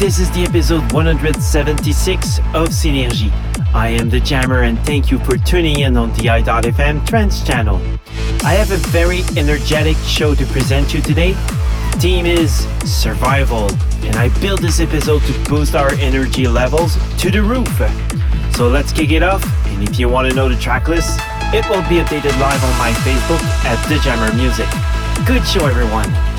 This is the episode 176 of Synergy. I am the Jammer, and thank you for tuning in on the i.fm Trance channel. I have a very energetic show to present you today. The theme is survival, and I built this episode to boost our energy levels to the roof. So let's kick it off, and if you want to know the track list, it will be updated live on my Facebook at The Jammer Music. Good show, everyone.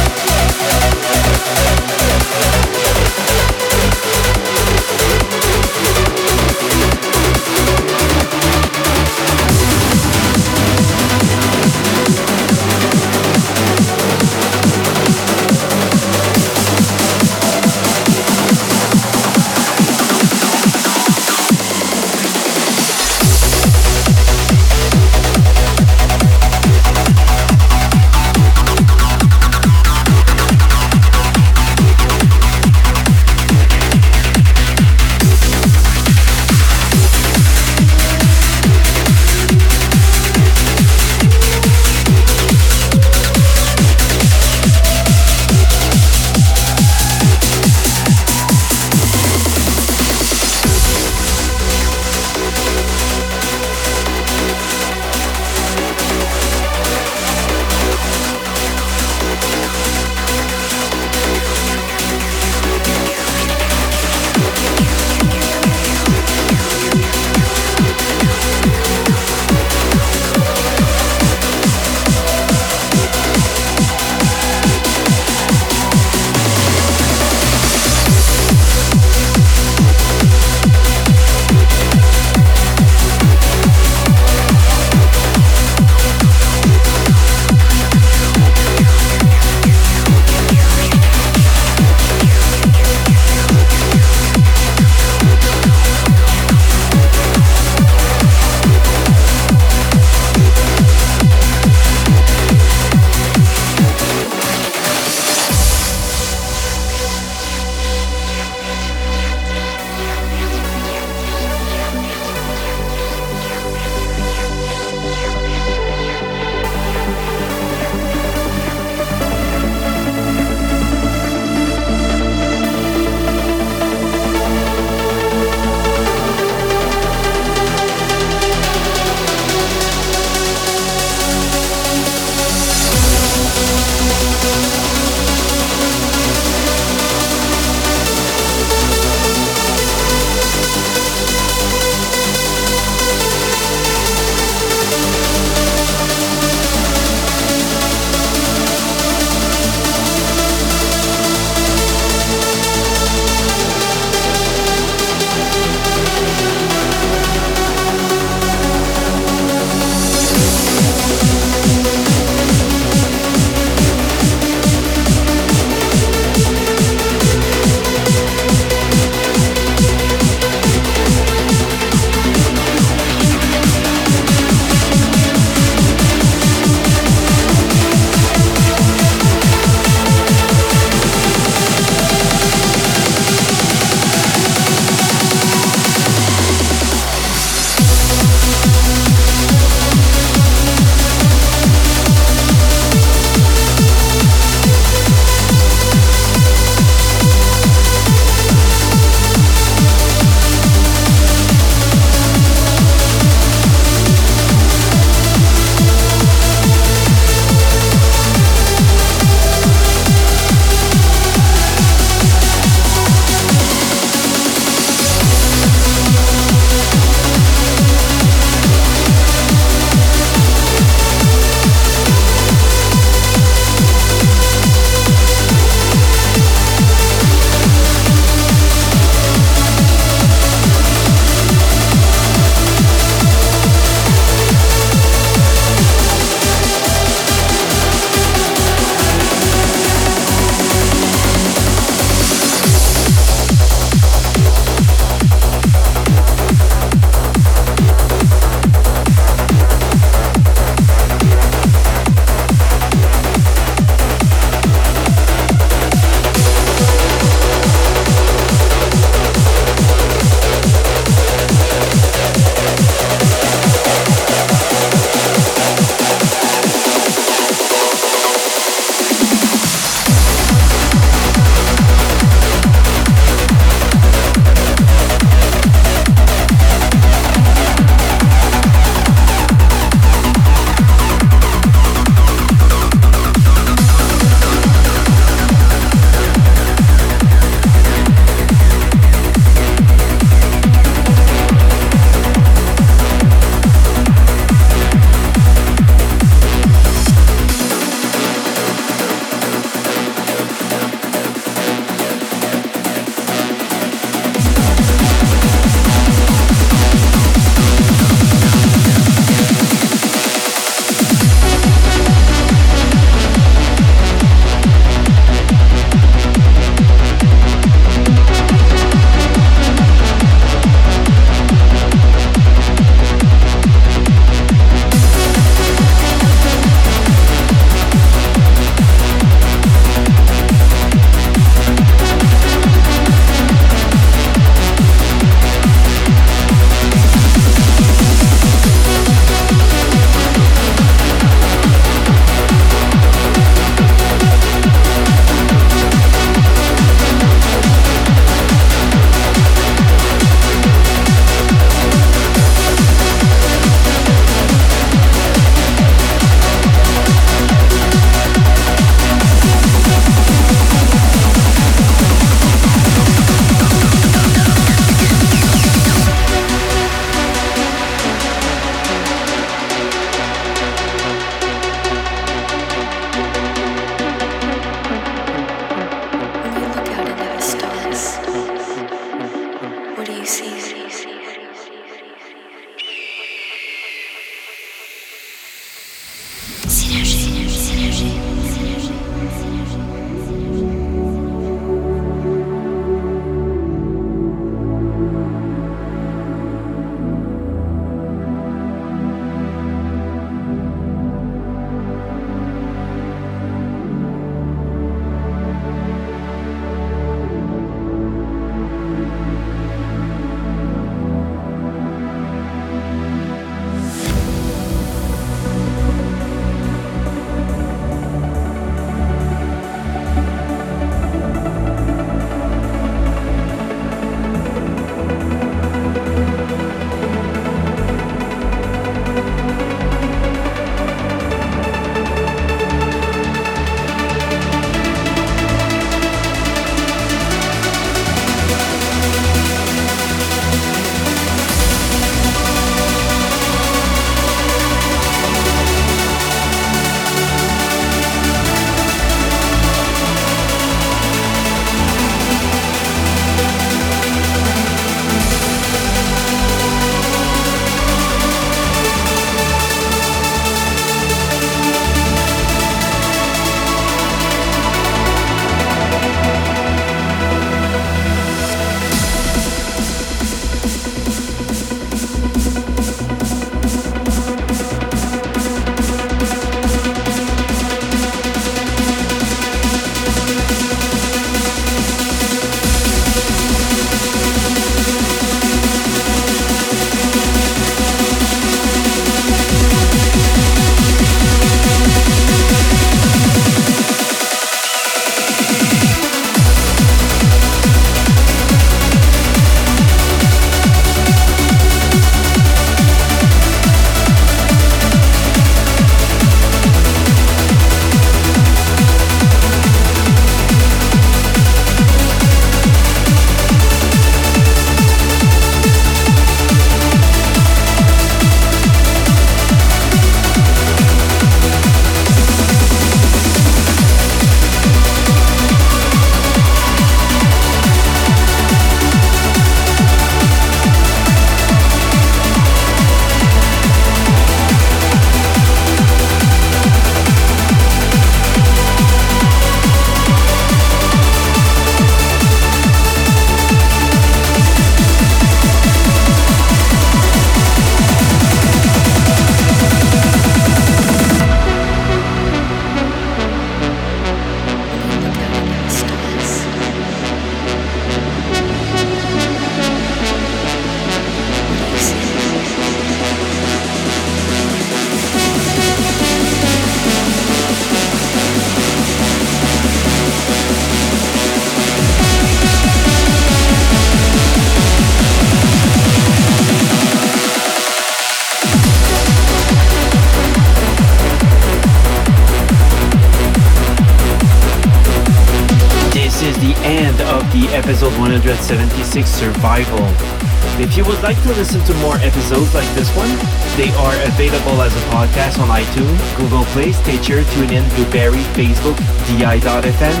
Like to listen to more episodes like this one, they are available as a podcast on iTunes, Google Play, Stitcher, TuneIn, Blubrry, Facebook, DI.fm,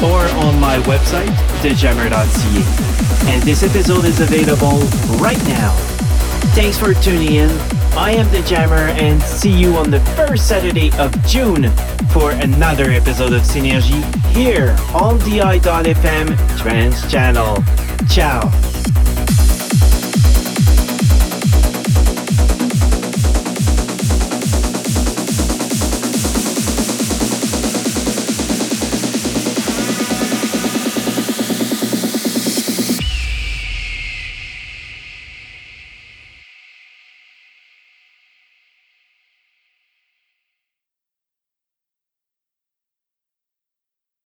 or on my website, thejammer.ca. And this episode is available right now. Thanks for tuning in. I am the Jammer and see you on the first Saturday of June for another episode of Synergy here on DI.fm Trance Channel. Ciao.